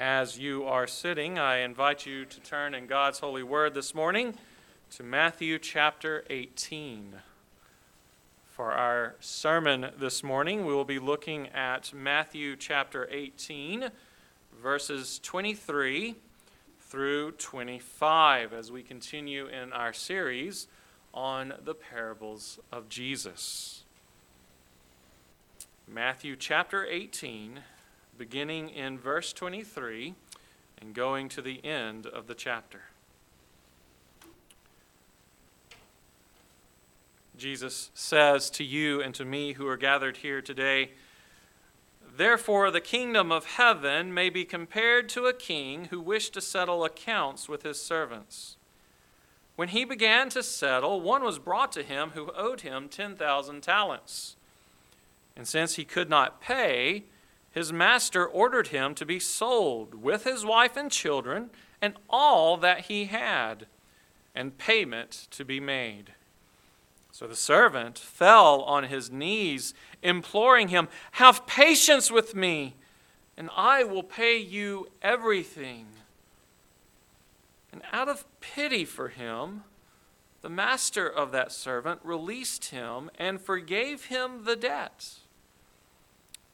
As you are sitting, I invite you to turn in God's holy word this morning to Matthew chapter 18. For our sermon this morning, we will be looking at Matthew chapter 18, verses 23 through 25, as we continue in our series on the parables of Jesus. Matthew chapter 18 beginning in verse 23 and going to the end of the chapter. Jesus says to you and to me who are gathered here today, Therefore, the kingdom of heaven may be compared to a king who wished to settle accounts with his servants. When he began to settle, one was brought to him who owed him 10,000 talents. And since he could not pay, his master ordered him to be sold with his wife and children and all that he had, and payment to be made. So the servant fell on his knees, imploring him, Have patience with me, and I will pay you everything. And out of pity for him, the master of that servant released him and forgave him the debt.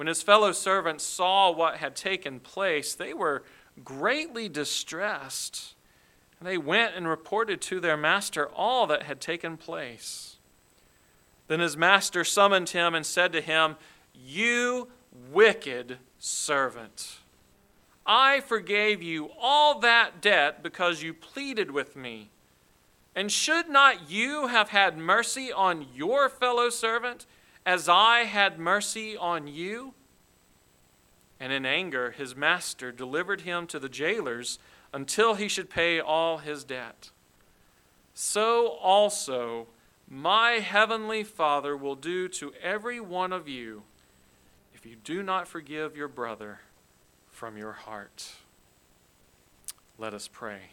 When his fellow servants saw what had taken place, they were greatly distressed. And they went and reported to their master all that had taken place. Then his master summoned him and said to him, You wicked servant, I forgave you all that debt because you pleaded with me. And should not you have had mercy on your fellow servant? As I had mercy on you? And in anger, his master delivered him to the jailers until he should pay all his debt. So also my heavenly Father will do to every one of you if you do not forgive your brother from your heart. Let us pray.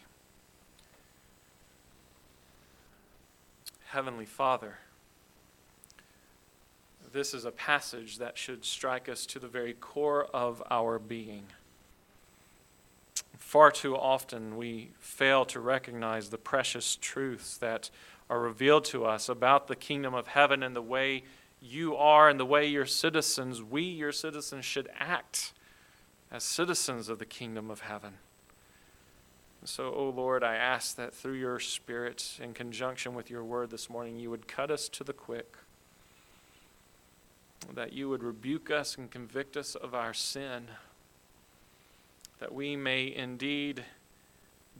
Heavenly Father, this is a passage that should strike us to the very core of our being. Far too often we fail to recognize the precious truths that are revealed to us about the kingdom of heaven and the way you are and the way your citizens, we, your citizens, should act as citizens of the kingdom of heaven. So, O oh Lord, I ask that through your Spirit, in conjunction with your word this morning, you would cut us to the quick that you would rebuke us and convict us of our sin, that we may indeed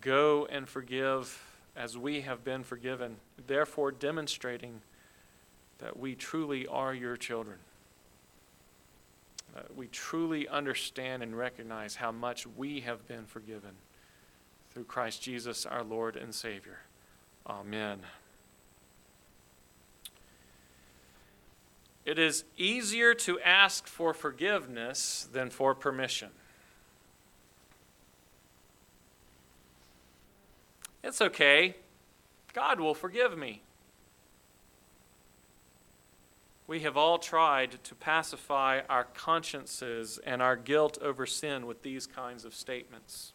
go and forgive as we have been forgiven, therefore demonstrating that we truly are your children. we truly understand and recognize how much we have been forgiven through Christ Jesus, our Lord and Savior. Amen. It is easier to ask for forgiveness than for permission. It's okay. God will forgive me. We have all tried to pacify our consciences and our guilt over sin with these kinds of statements.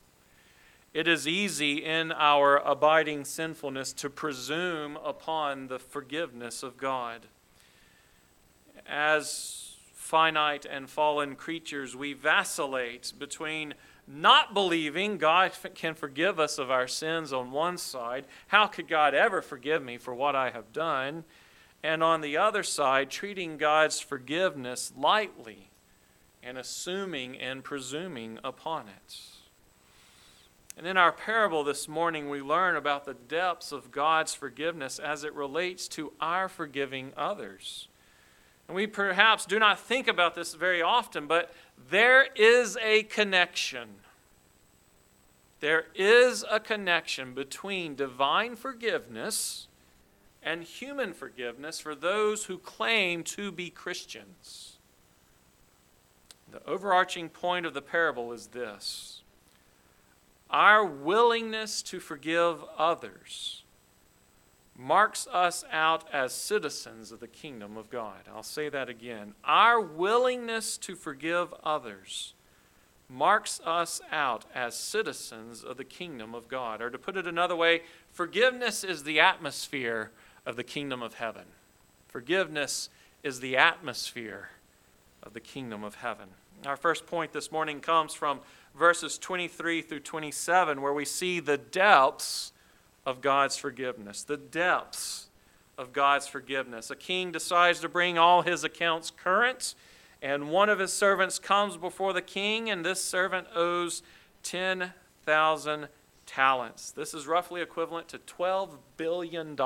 It is easy in our abiding sinfulness to presume upon the forgiveness of God as finite and fallen creatures, we vacillate between not believing God can forgive us of our sins on one side. How could God ever forgive me for what I have done? And on the other side, treating God's forgiveness lightly and assuming and presuming upon it. And in our parable this morning, we learn about the depths of God's forgiveness as it relates to our forgiving others. And we perhaps do not think about this very often, but there is a connection. there is a connection between divine forgiveness and human forgiveness for those who claim to be Christians. The overarching point of the parable is this our willingness to forgive others marks us out as citizens of the kingdom of God. I'll say that again. Our willingness to forgive others marks us out as citizens of the kingdom of God. Or to put it another way, forgiveness is the atmosphere of the kingdom of heaven. Forgiveness is the atmosphere of the kingdom of heaven. Our first point this morning comes from verses 23 through 27, where we see the depths of God's forgiveness. The depths of God's forgiveness. A king decides to bring all his accounts current, and one of his servants comes before the king, and this servant owes 10,000 talents. This is roughly equivalent to $12 billion.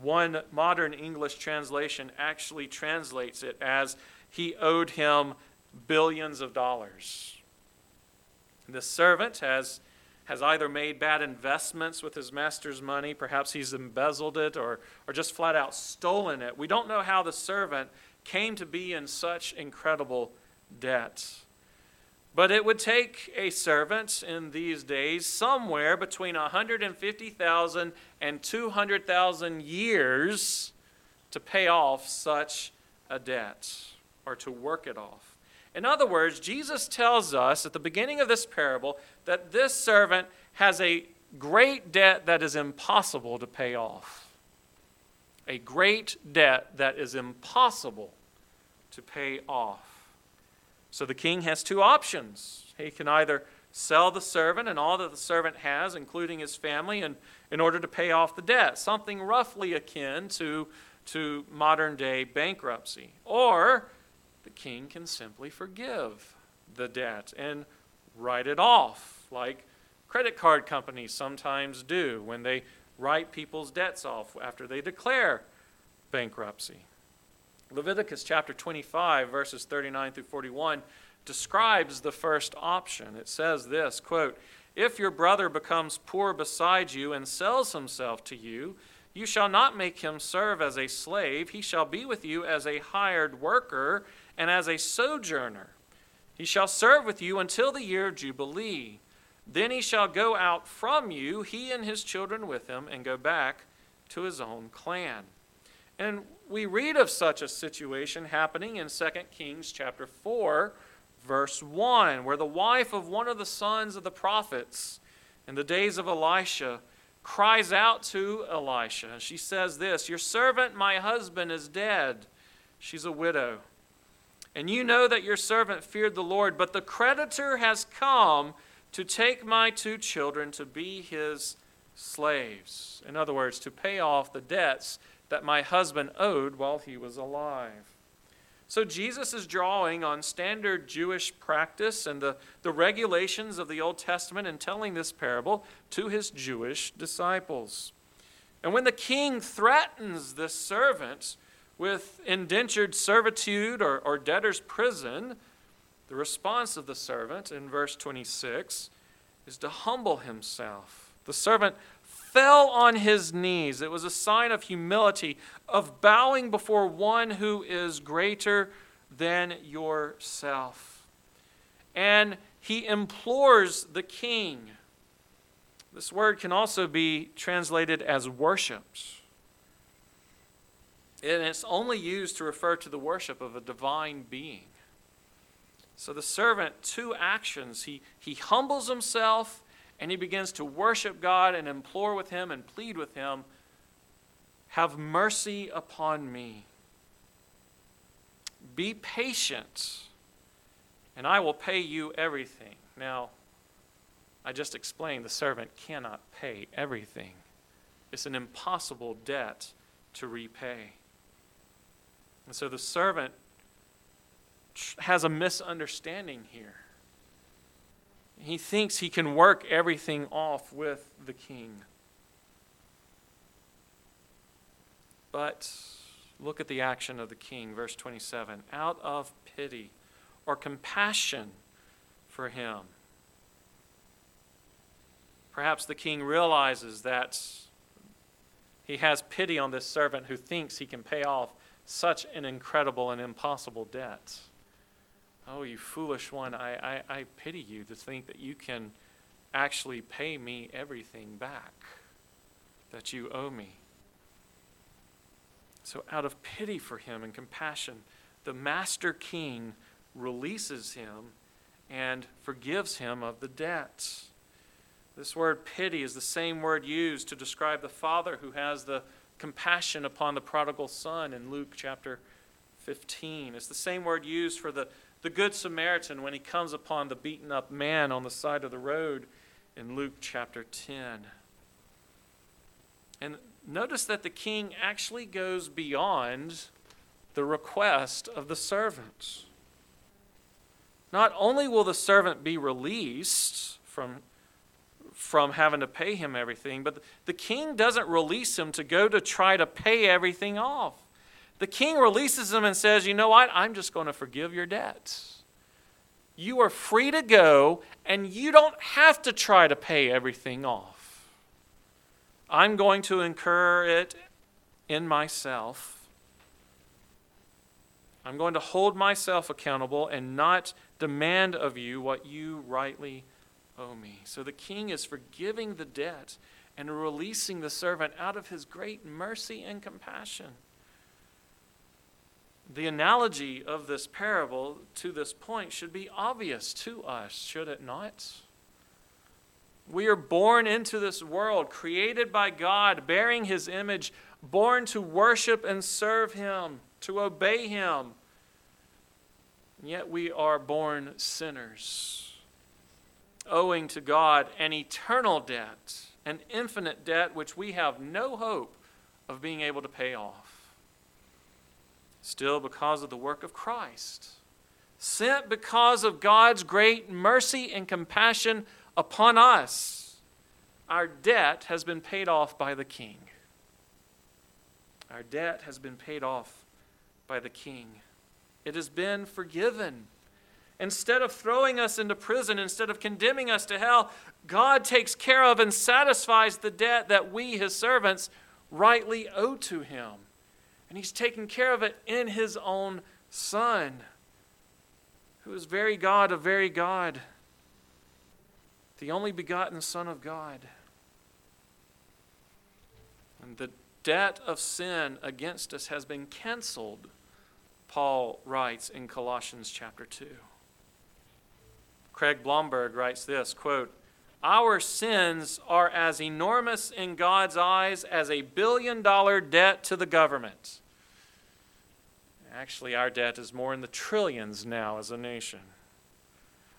One modern English translation actually translates it as he owed him billions of dollars. The servant has, has either made bad investments with his master's money, perhaps he's embezzled it, or, or just flat out stolen it. We don't know how the servant came to be in such incredible debt. But it would take a servant in these days somewhere between 150,000 and 200,000 years to pay off such a debt or to work it off. In other words, Jesus tells us at the beginning of this parable that this servant has a great debt that is impossible to pay off. A great debt that is impossible to pay off. So the king has two options. He can either sell the servant and all that the servant has, including his family, in, in order to pay off the debt, something roughly akin to, to modern day bankruptcy. Or the king can simply forgive the debt and write it off, like credit card companies sometimes do when they write people's debts off after they declare bankruptcy. Leviticus chapter 25, verses 39 through 41, describes the first option. It says this quote, If your brother becomes poor beside you and sells himself to you, you shall not make him serve as a slave. He shall be with you as a hired worker and as a sojourner. He shall serve with you until the year of Jubilee. Then he shall go out from you, he and his children with him, and go back to his own clan. And we read of such a situation happening in 2 Kings chapter 4, verse 1, where the wife of one of the sons of the prophets in the days of Elisha cries out to Elisha. She says this Your servant, my husband, is dead. She's a widow. And you know that your servant feared the Lord, but the creditor has come to take my two children to be his slaves. In other words, to pay off the debts that my husband owed while he was alive. So Jesus is drawing on standard Jewish practice and the, the regulations of the Old Testament and telling this parable to his Jewish disciples. And when the king threatens this servant with indentured servitude or, or debtor's prison, the response of the servant in verse 26 is to humble himself. The servant fell on his knees. It was a sign of humility, of bowing before one who is greater than yourself. And he implores the king. This word can also be translated as worships and it's only used to refer to the worship of a divine being. So the servant, two actions. He, he humbles himself and he begins to worship God and implore with him and plead with him Have mercy upon me. Be patient, and I will pay you everything. Now, I just explained the servant cannot pay everything, it's an impossible debt to repay. And so the servant has a misunderstanding here. He thinks he can work everything off with the king. But look at the action of the king, verse 27. Out of pity or compassion for him, Perhaps the king realizes that he has pity on this servant who thinks he can pay off such an incredible and impossible debt. Oh, you foolish one, I, I, I pity you to think that you can actually pay me everything back that you owe me. So, out of pity for him and compassion, the master king releases him and forgives him of the debt. This word pity is the same word used to describe the father who has the compassion upon the prodigal son in Luke chapter 15. It's the same word used for the, the Good Samaritan when he comes upon the beaten up man on the side of the road in Luke chapter 10. And notice that the king actually goes beyond the request of the servant. Not only will the servant be released from, from having to pay him everything, but the king doesn't release him to go to try to pay everything off. The king releases him and says, You know what? I'm just going to forgive your debts. You are free to go, and you don't have to try to pay everything off. I'm going to incur it in myself. I'm going to hold myself accountable and not demand of you what you rightly owe me. So the king is forgiving the debt and releasing the servant out of his great mercy and compassion. The analogy of this parable to this point should be obvious to us, should it not? We are born into this world, created by God, bearing His image, born to worship and serve Him, to obey Him. And yet we are born sinners, owing to God an eternal debt, an infinite debt which we have no hope of being able to pay off. Still, because of the work of Christ, sent because of God's great mercy and compassion upon us, our debt has been paid off by the King. Our debt has been paid off by the King. It has been forgiven. Instead of throwing us into prison, instead of condemning us to hell, God takes care of and satisfies the debt that we, his servants, rightly owe to him. And he's taken care of it in his own Son, who is very God of very God the only begotten Son of God. And the debt of sin against us has been canceled, Paul writes in Colossians chapter 2. Craig Blomberg writes this quote, Our sins are as enormous in God's eyes as a billion dollar debt to the government. Actually, our debt is more in the trillions now as a nation.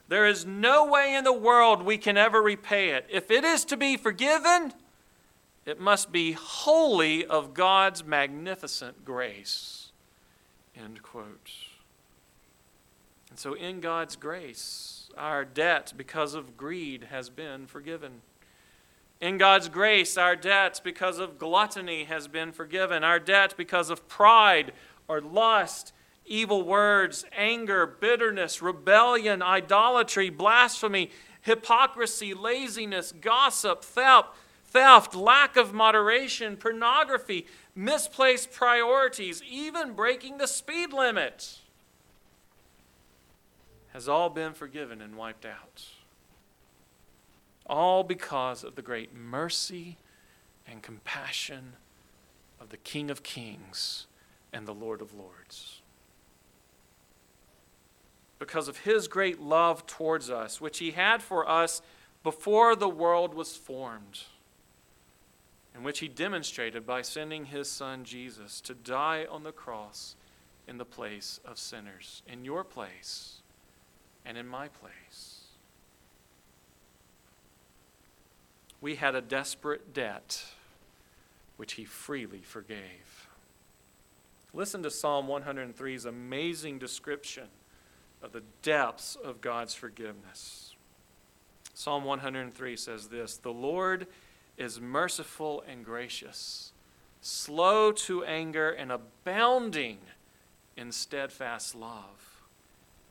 There is no way in the world we can ever repay it. If it is to be forgiven, it must be wholly of God's magnificent grace. End quote. And so, in God's grace, our debt because of greed has been forgiven. In God's grace, our debt because of gluttony has been forgiven. Our debt because of pride or lust evil words, anger, bitterness, rebellion, idolatry, blasphemy, hypocrisy, laziness, gossip, theft, theft, lack of moderation, pornography, misplaced priorities, even breaking the speed limit has all been forgiven and wiped out. All because of the great mercy and compassion of the King of Kings and the Lord of Lords because of his great love towards us, which he had for us before the world was formed, and which he demonstrated by sending his son Jesus to die on the cross in the place of sinners, in your place and in my place. We had a desperate debt which he freely forgave. Listen to Psalm 103's amazing description of the depths of God's forgiveness. Psalm 103 says this The Lord is merciful and gracious, slow to anger, and abounding in steadfast love.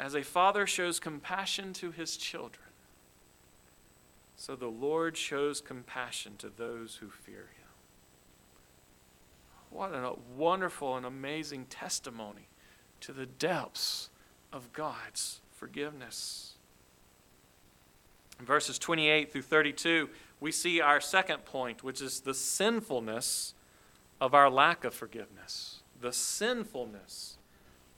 As a father shows compassion to his children, so the Lord shows compassion to those who fear him. What a wonderful and amazing testimony to the depths of God's forgiveness. In verses 28 through 32, we see our second point, which is the sinfulness of our lack of forgiveness. The sinfulness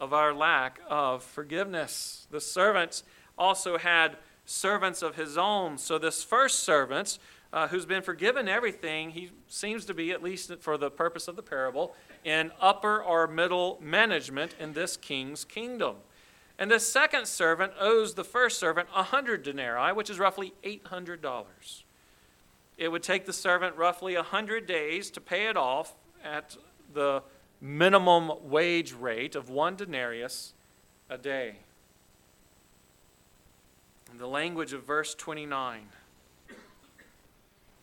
of our lack of forgiveness. The servants also had servants of his own. So, this first servant, uh, who's been forgiven everything, he seems to be, at least for the purpose of the parable, in upper or middle management in this king's kingdom. And the second servant owes the first servant a hundred denarii, which is roughly $800. It would take the servant roughly a hundred days to pay it off at the minimum wage rate of one denarius a day. In the language of verse 29,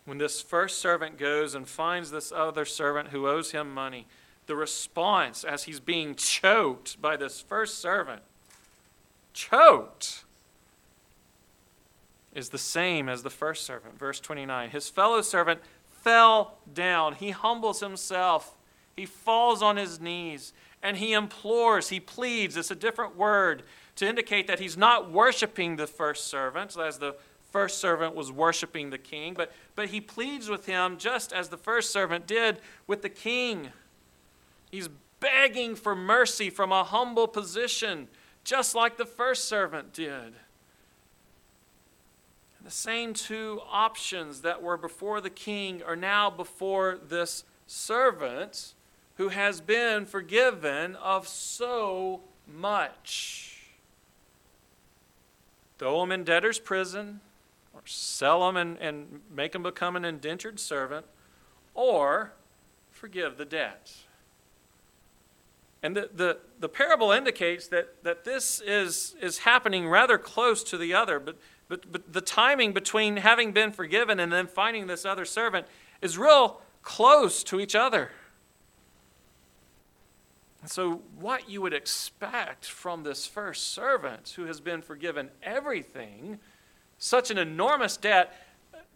when this first servant goes and finds this other servant who owes him money, the response as he's being choked by this first servant choked is the same as the first servant. Verse 29 His fellow servant fell down. He humbles himself. He falls on his knees and he implores, he pleads. It's a different word to indicate that he's not worshiping the first servant as the first servant was worshiping the king, but, but he pleads with him just as the first servant did with the king. He's begging for mercy from a humble position just like the first servant did. The same two options that were before the king are now before this servant who has been forgiven of so much. Throw him in debtor's prison, or sell him and, and make him become an indentured servant, or forgive the debt. And the, the, the parable indicates that, that this is, is happening rather close to the other, but, but, but the timing between having been forgiven and then finding this other servant is real close to each other. And so, what you would expect from this first servant who has been forgiven everything, such an enormous debt,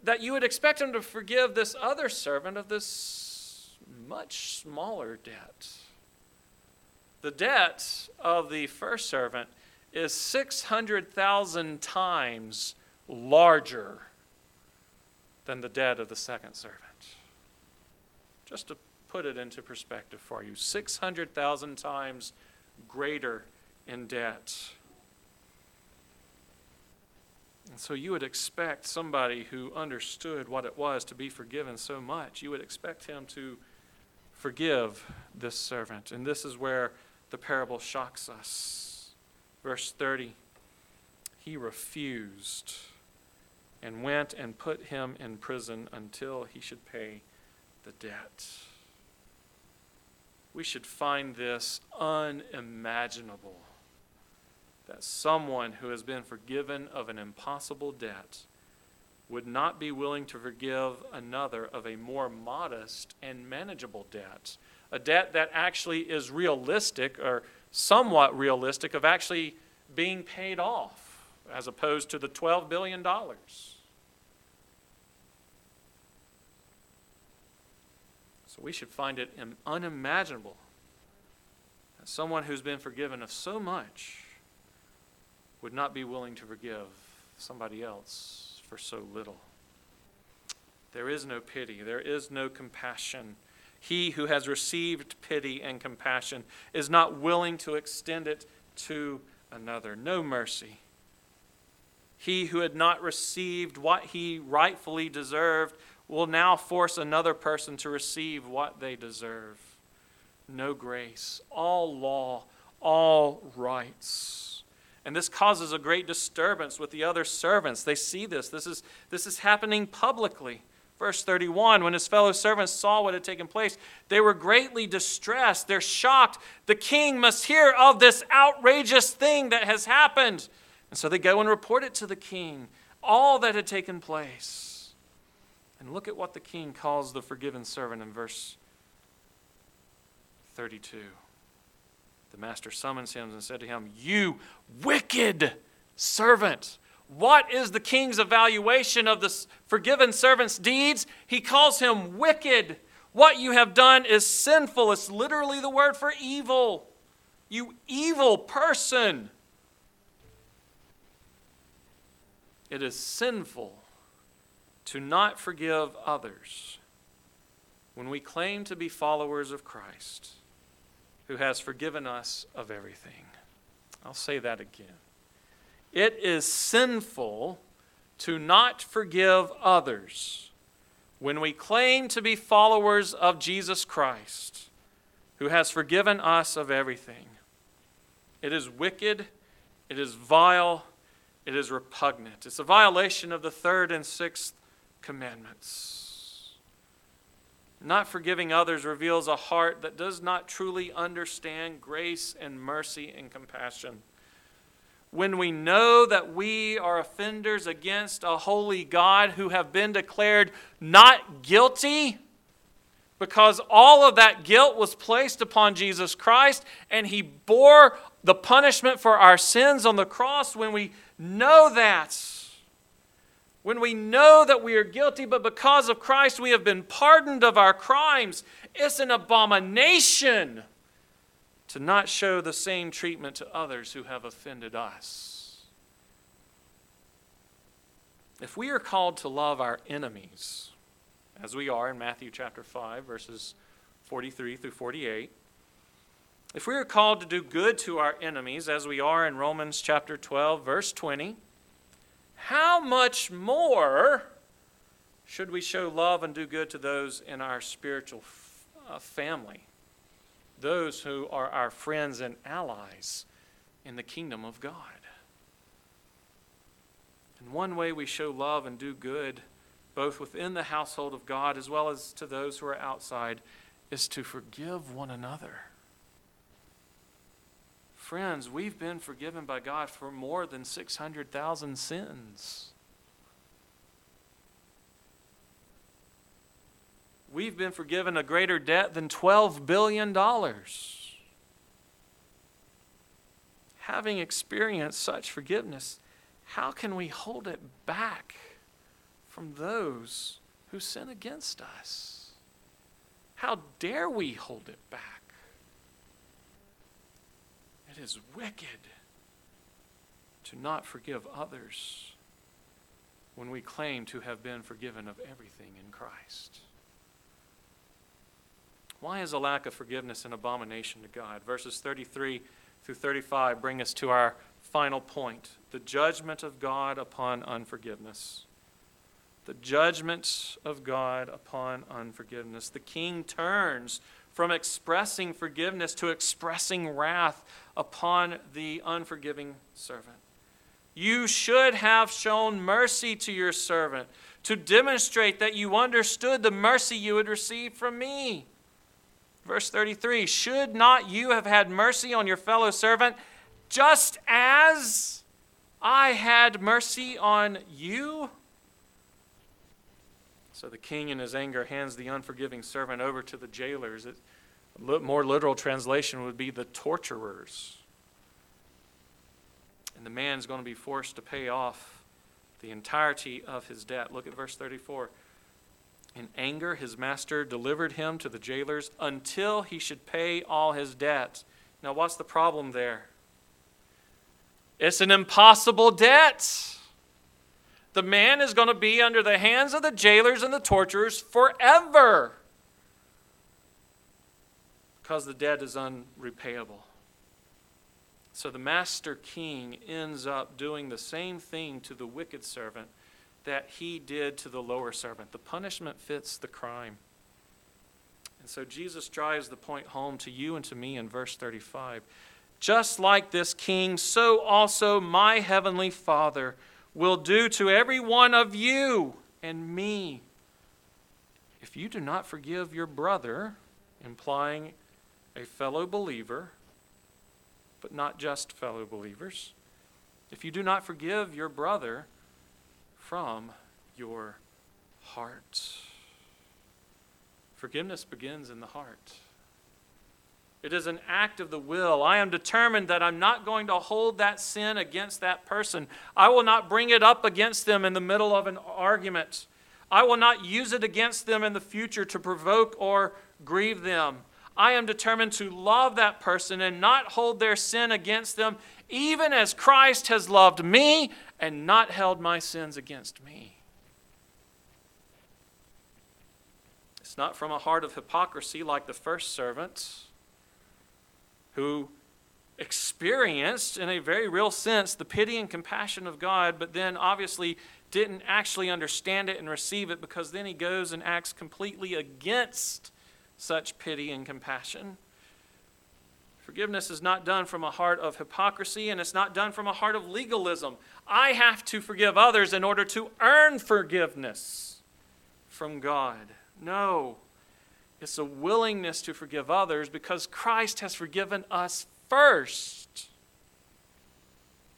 that you would expect him to forgive this other servant of this much smaller debt. The debt of the first servant is 600,000 times larger than the debt of the second servant. Just to put it into perspective for you 600,000 times greater in debt. And so you would expect somebody who understood what it was to be forgiven so much, you would expect him to forgive this servant. And this is where the parable shocks us. Verse 30 He refused and went and put him in prison until he should pay the debt. We should find this unimaginable that someone who has been forgiven of an impossible debt would not be willing to forgive another of a more modest and manageable debt a debt that actually is realistic or somewhat realistic of actually being paid off as opposed to the $12 billion. So we should find it unimaginable that someone who's been forgiven of so much would not be willing to forgive somebody else for so little. There is no pity, there is no compassion he who has received pity and compassion is not willing to extend it to another. No mercy. He who had not received what he rightfully deserved will now force another person to receive what they deserve. No grace, all law, all rights. And this causes a great disturbance with the other servants. They see this. This is, this is happening publicly. Verse 31 When his fellow servants saw what had taken place, they were greatly distressed. They're shocked. The king must hear of this outrageous thing that has happened. And so they go and report it to the king, all that had taken place. And look at what the king calls the forgiven servant in verse 32. The master summons him and said to him, You wicked servant. What is the king's evaluation of the forgiven servant's deeds? He calls him wicked. What you have done is sinful. It's literally the word for evil. You evil person. It is sinful to not forgive others when we claim to be followers of Christ who has forgiven us of everything. I'll say that again. It is sinful to not forgive others when we claim to be followers of Jesus Christ, who has forgiven us of everything. It is wicked, it is vile, it is repugnant. It's a violation of the third and sixth commandments. Not forgiving others reveals a heart that does not truly understand grace and mercy and compassion. When we know that we are offenders against a holy God who have been declared not guilty, because all of that guilt was placed upon Jesus Christ and he bore the punishment for our sins on the cross, when we know that, when we know that we are guilty, but because of Christ we have been pardoned of our crimes, it's an abomination to not show the same treatment to others who have offended us. If we are called to love our enemies, as we are in Matthew chapter 5, verses 43 through 48, if we are called to do good to our enemies, as we are in Romans chapter 12, verse 20, how much more should we show love and do good to those in our spiritual uh, family, those who are our friends and allies in the kingdom of God? And one way we show love and do good, both within the household of God as well as to those who are outside, is to forgive one another. Friends, we've been forgiven by God for more than 600,000 sins. We've been forgiven a greater debt than $12 billion. Having experienced such forgiveness, how can we hold it back from those who sin against us? How dare we hold it back? It is wicked to not forgive others when we claim to have been forgiven of everything in Christ. Why is a lack of forgiveness an abomination to God? Verses 33 through 35 bring us to our final point the judgment of God upon unforgiveness. The judgment of God upon unforgiveness. The king turns from expressing forgiveness to expressing wrath upon the unforgiving servant. You should have shown mercy to your servant to demonstrate that you understood the mercy you had received from me. Verse 33 Should not you have had mercy on your fellow servant just as I had mercy on you? So the king, in his anger, hands the unforgiving servant over to the jailers. It, a more literal translation would be the torturers. And the man's going to be forced to pay off the entirety of his debt. Look at verse 34. In anger, his master delivered him to the jailers until he should pay all his debt. Now, what's the problem there? It's an impossible debt. The man is going to be under the hands of the jailers and the torturers forever because the debt is unrepayable. So the master king ends up doing the same thing to the wicked servant that he did to the lower servant. The punishment fits the crime. And so Jesus drives the point home to you and to me in verse 35. just like this king, so also my heavenly Father will do to every one of you and me. If you do not forgive your brother, implying a fellow believer, but not just fellow believers, if you do not forgive your brother from your heart, forgiveness begins in the heart. It is an act of the will. I am determined that I'm not going to hold that sin against that person. I will not bring it up against them in the middle of an argument. I will not use it against them in the future to provoke or grieve them. I am determined to love that person and not hold their sin against them, even as Christ has loved me and not held my sins against me. It's not from a heart of hypocrisy like the first servant who experienced, in a very real sense, the pity and compassion of God, but then obviously didn't actually understand it and receive it because then he goes and acts completely against such pity and compassion. Forgiveness is not done from a heart of hypocrisy and it's not done from a heart of legalism. I have to forgive others in order to earn forgiveness from God. No. It's a willingness to forgive others because Christ has forgiven us first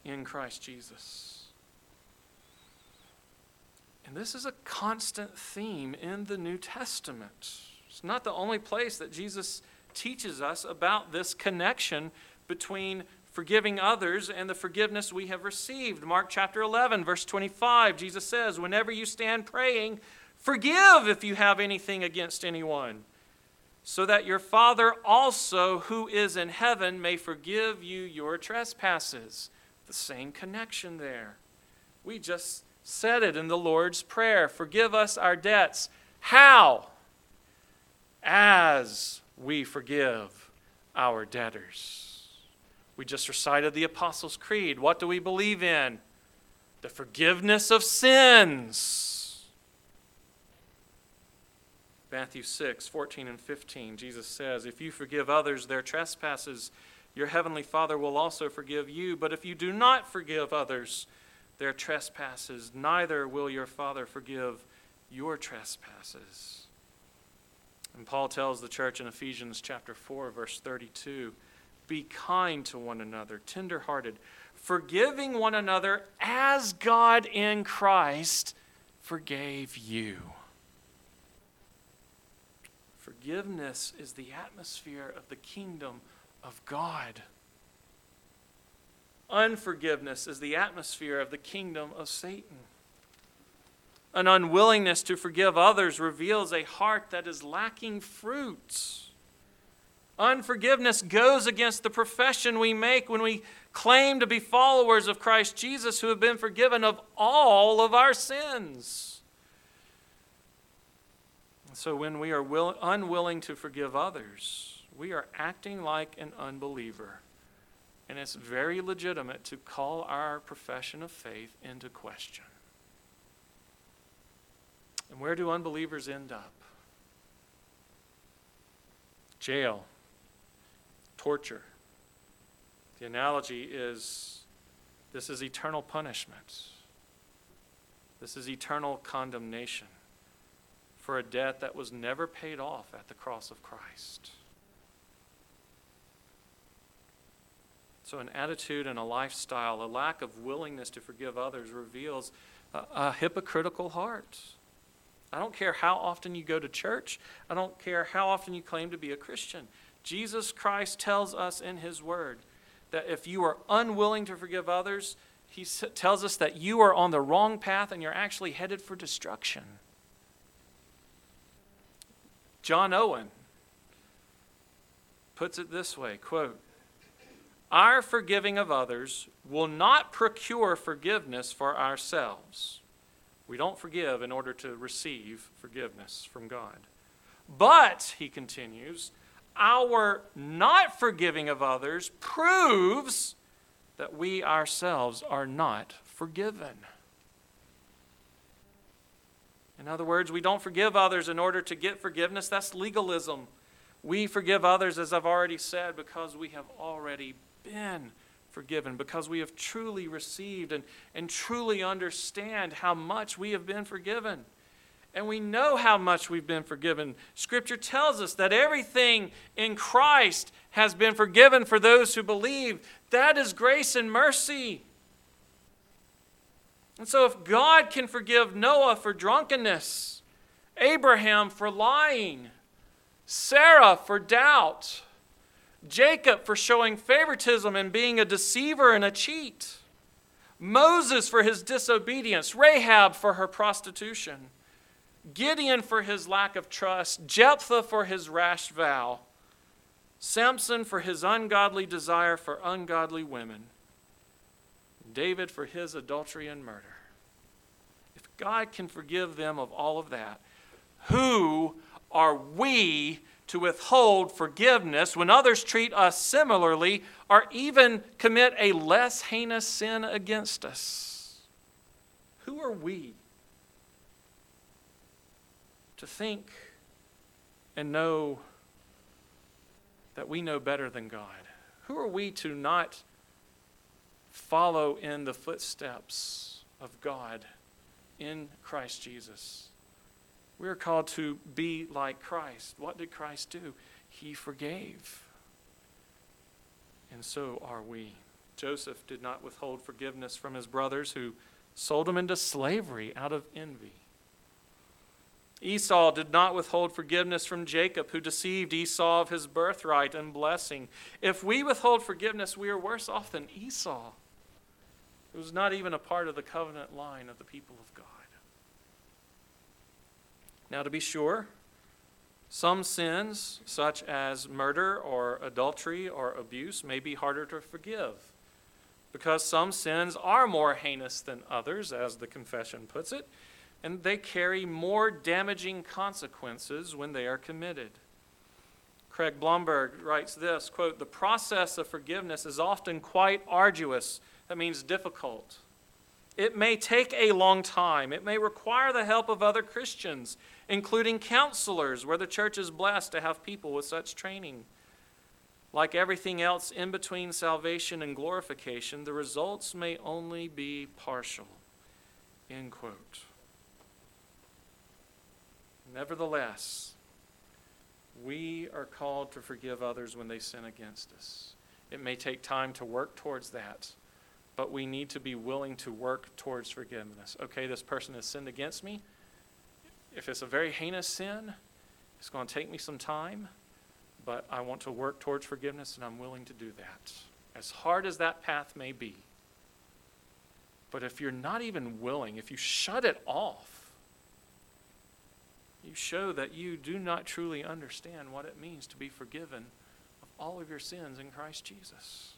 in Christ Jesus. And this is a constant theme in the New Testament. It's not the only place that Jesus teaches us about this connection between forgiving others and the forgiveness we have received. Mark chapter 11, verse 25, Jesus says, Whenever you stand praying, forgive if you have anything against anyone so that your Father also, who is in heaven, may forgive you your trespasses. The same connection there. We just said it in the Lord's Prayer Forgive us our debts. How? As we forgive our debtors. We just recited the Apostles' Creed. What do we believe in? The forgiveness of sins Matthew 6, 14 and 15, Jesus says, If you forgive others their trespasses, your heavenly Father will also forgive you. But if you do not forgive others their trespasses, neither will your Father forgive your trespasses. And Paul tells the church in Ephesians chapter 4, verse 32 Be kind to one another, tenderhearted, forgiving one another as God in Christ forgave you. Forgiveness is the atmosphere of the kingdom of God. Unforgiveness is the atmosphere of the kingdom of Satan. An unwillingness to forgive others reveals a heart that is lacking fruits. Unforgiveness goes against the profession we make when we claim to be followers of Christ Jesus who have been forgiven of all of our sins. So when we are will, unwilling to forgive others, we are acting like an unbeliever. And it's very legitimate to call our profession of faith into question. And where do unbelievers end up? Jail, torture. The analogy is this is eternal punishment, this is eternal condemnation for a debt that was never paid off at the cross of Christ. So, an attitude and a lifestyle, a lack of willingness to forgive others, reveals a, a, hypocritical heart. I don't care how often you go to church, I don't care how often you claim to be a Christian. Jesus Christ tells us in His Word that if you are unwilling to forgive others, He tells us that you are on the wrong path and you're actually headed for destruction. John Owen puts it this way quote, Our forgiving of others will not procure forgiveness for ourselves. We don't forgive in order to receive forgiveness from God. But, he continues, our not forgiving of others proves that we ourselves are not forgiven. In other words, we don't forgive others in order to get forgiveness. That's legalism. We forgive others, as I've already said, because we have already been forgiven, because we have truly received and, and truly understand how much we have been forgiven. And we know how much we've been forgiven. Scripture tells us that everything in Christ has been forgiven for those who believe. That is grace and mercy. And so, if God can forgive Noah for drunkenness, Abraham for lying, Sarah for doubt, Jacob for showing favoritism and being a deceiver and a cheat, Moses for his disobedience, Rahab for her prostitution, Gideon for his lack of trust, Jephthah for his rash vow, Samson for his ungodly desire for ungodly women, David for his adultery and murder. If God can forgive them of all of that, who are we to withhold forgiveness when others treat us similarly or even commit a less heinous sin against us? Who are we to think and know that we know better than God? Who are we to not follow in the footsteps of God in Christ Jesus? We are called to be like Christ. What did Christ do? He forgave. And so are we. Joseph did not withhold forgiveness from his brothers who sold him into slavery out of envy. Esau did not withhold forgiveness from Jacob, who deceived Esau of his birthright and blessing. If we withhold forgiveness, we are worse off than Esau. It was not even a part of the covenant line of the people of God. Now, to be sure, some sins, such as murder or adultery or abuse, may be harder to forgive because some sins are more heinous than others, as the confession puts it and they carry more damaging consequences when they are committed. Craig Blomberg writes this quote, The process of forgiveness is often quite arduous. That means difficult. It may take a long time. It may require the help of other Christians, including counselors, where the church is blessed to have people with such training. Like everything else in between salvation and glorification, the results may only be partial. End quote. Nevertheless, we are called to forgive others when they sin against us. It may take time to work towards that, but we need to be willing to work towards forgiveness. Okay, this person has sinned against me. If it's a very heinous sin, it's going to take me some time, but I want to work towards forgiveness and I'm willing to do that. As hard as that path may be. But if you're not even willing, if you shut it off, you show that you do not truly understand what it means to be forgiven of all of your sins in Christ Jesus.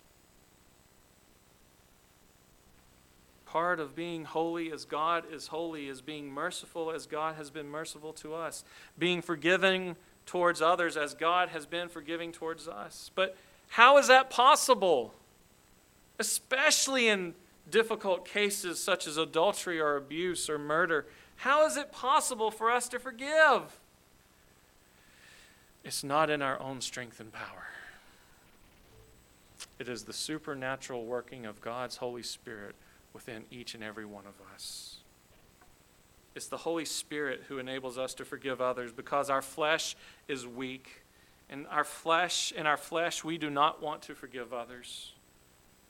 Part of being holy as God is holy is being merciful as God has been merciful to us, being forgiving towards others as God has been forgiving towards us. But how is that possible? Especially in difficult cases such as adultery or abuse or murder. How is it possible for us to forgive? It's not in our own strength and power. It is the supernatural working of God's Holy Spirit within each and every one of us. It's the Holy Spirit who enables us to forgive others because our flesh is weak. And our flesh, in our flesh, we do not want to forgive others.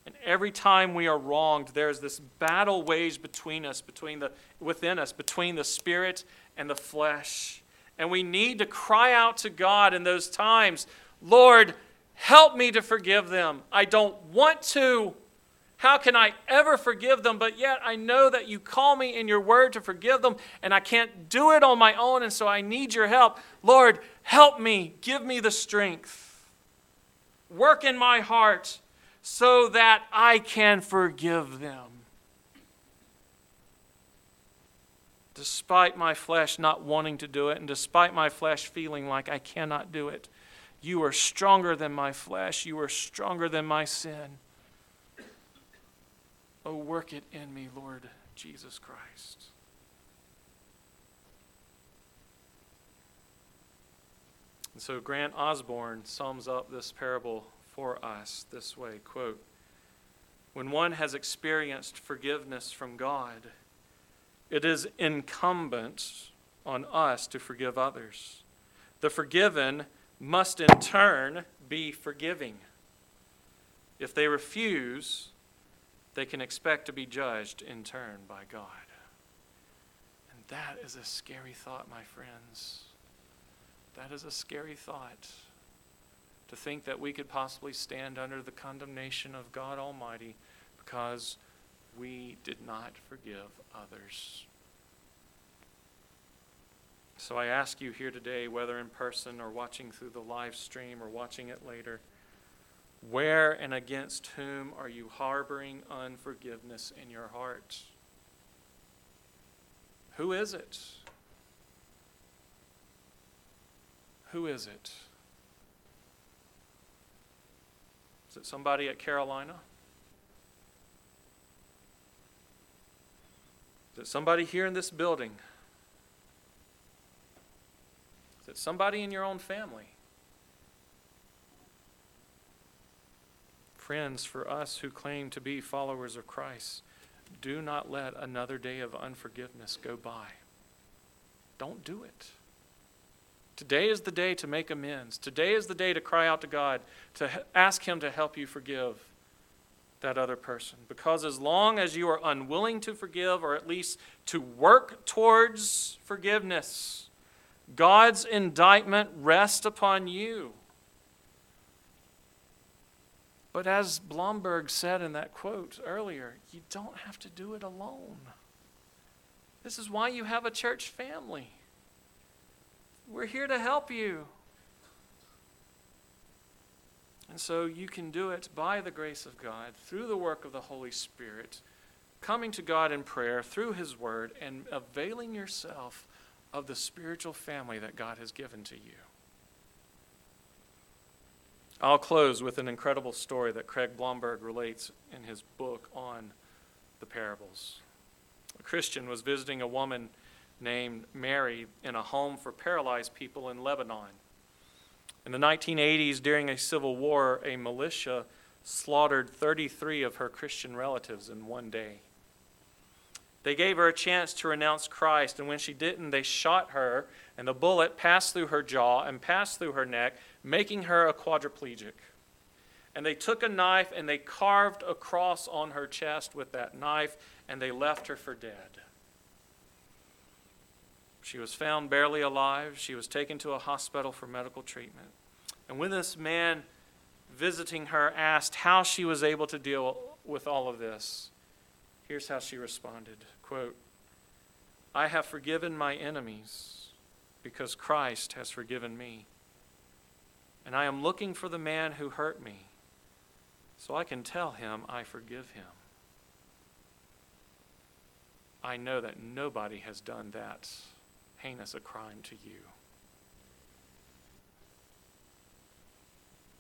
And every time we are wronged, there's this battle waged between us, between the, within us, between the spirit and the flesh. And we need to cry out to God in those times Lord, help me to forgive them. I don't want to. How can I ever forgive them? But yet I know that you call me in your word to forgive them, and I can't do it on my own, and so I need your help. Lord, help me. Give me the strength. Work in my heart so that I can forgive them. Despite my flesh not wanting to do it, and despite my flesh feeling like I cannot do it, you are stronger than my flesh. You are stronger than my sin. Oh, work it in me, Lord Jesus Christ. And so Grant Osborne sums up this parable for us this way quote, When one has experienced forgiveness from God, it is incumbent on us to forgive others. The forgiven must in turn be forgiving. If they refuse, they can expect to be judged in turn by God. And that is a scary thought, my friends. That is a scary thought. To think that we could possibly stand under the condemnation of God Almighty because we did not forgive others. So I ask you here today, whether in person or watching through the live stream or watching it later, where and against whom are you harboring unforgiveness in your heart? Who is it? Who is it? Is it somebody at Carolina? Is it somebody here in this building? Is it somebody in your own family? Friends, for us who claim to be followers of Christ, do not let another day of unforgiveness go by. Don't do it. Today is the day to make amends. Today is the day to cry out to God, to ask Him to help you forgive that other person. Because as long as you are unwilling to forgive, or at least to work towards forgiveness, God's indictment rests upon you. But as Blomberg said in that quote earlier, you don't have to do it alone. This is why you have a church family. We're here to help you. And so you can do it by the grace of God, through the work of the Holy Spirit, coming to God in prayer through His Word, and availing yourself of the spiritual family that God has given to you. I'll close with an incredible story that Craig Blomberg relates in his book on the parables. A Christian was visiting a woman named Mary in a home for paralyzed people in Lebanon. In the 1980s, during a civil war, a militia slaughtered 33 of her Christian relatives in one day. They gave her a chance to renounce Christ, and when she didn't, they shot her, and the bullet passed through her jaw and passed through her neck, making her a quadriplegic. And they took a knife and they carved a cross on her chest with that knife, and they left her for dead. She was found barely alive. She was taken to a hospital for medical treatment. And when this man visiting her asked how she was able to deal with all of this, here's how she responded quote, I have forgiven my enemies because Christ has forgiven me. And I am looking for the man who hurt me so I can tell him I forgive him. I know that nobody has done that heinous a crime to you.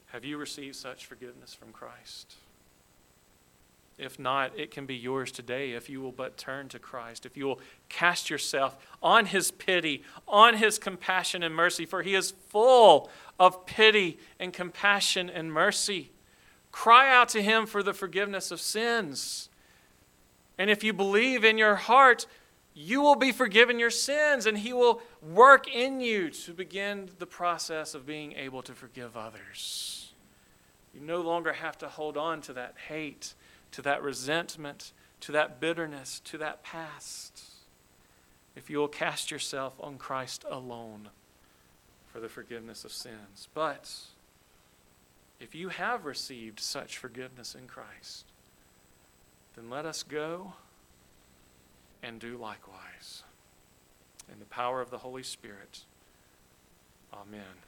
Have you received such forgiveness from Christ? If not, it can be yours today if you will but turn to Christ, if you will cast yourself on His pity, on His compassion and mercy, for He is full of pity and compassion and mercy. Cry out to Him for the forgiveness of sins. And if you believe in your heart, you will be forgiven your sins, and He will work in you to begin the process of being able to forgive others. You no longer have to hold on to that hate, to that resentment, to that bitterness, to that past. If you will cast yourself on Christ alone for the forgiveness of sins. But if you have received such forgiveness in Christ, then let us go and do likewise. In the power of the Holy Spirit. Amen.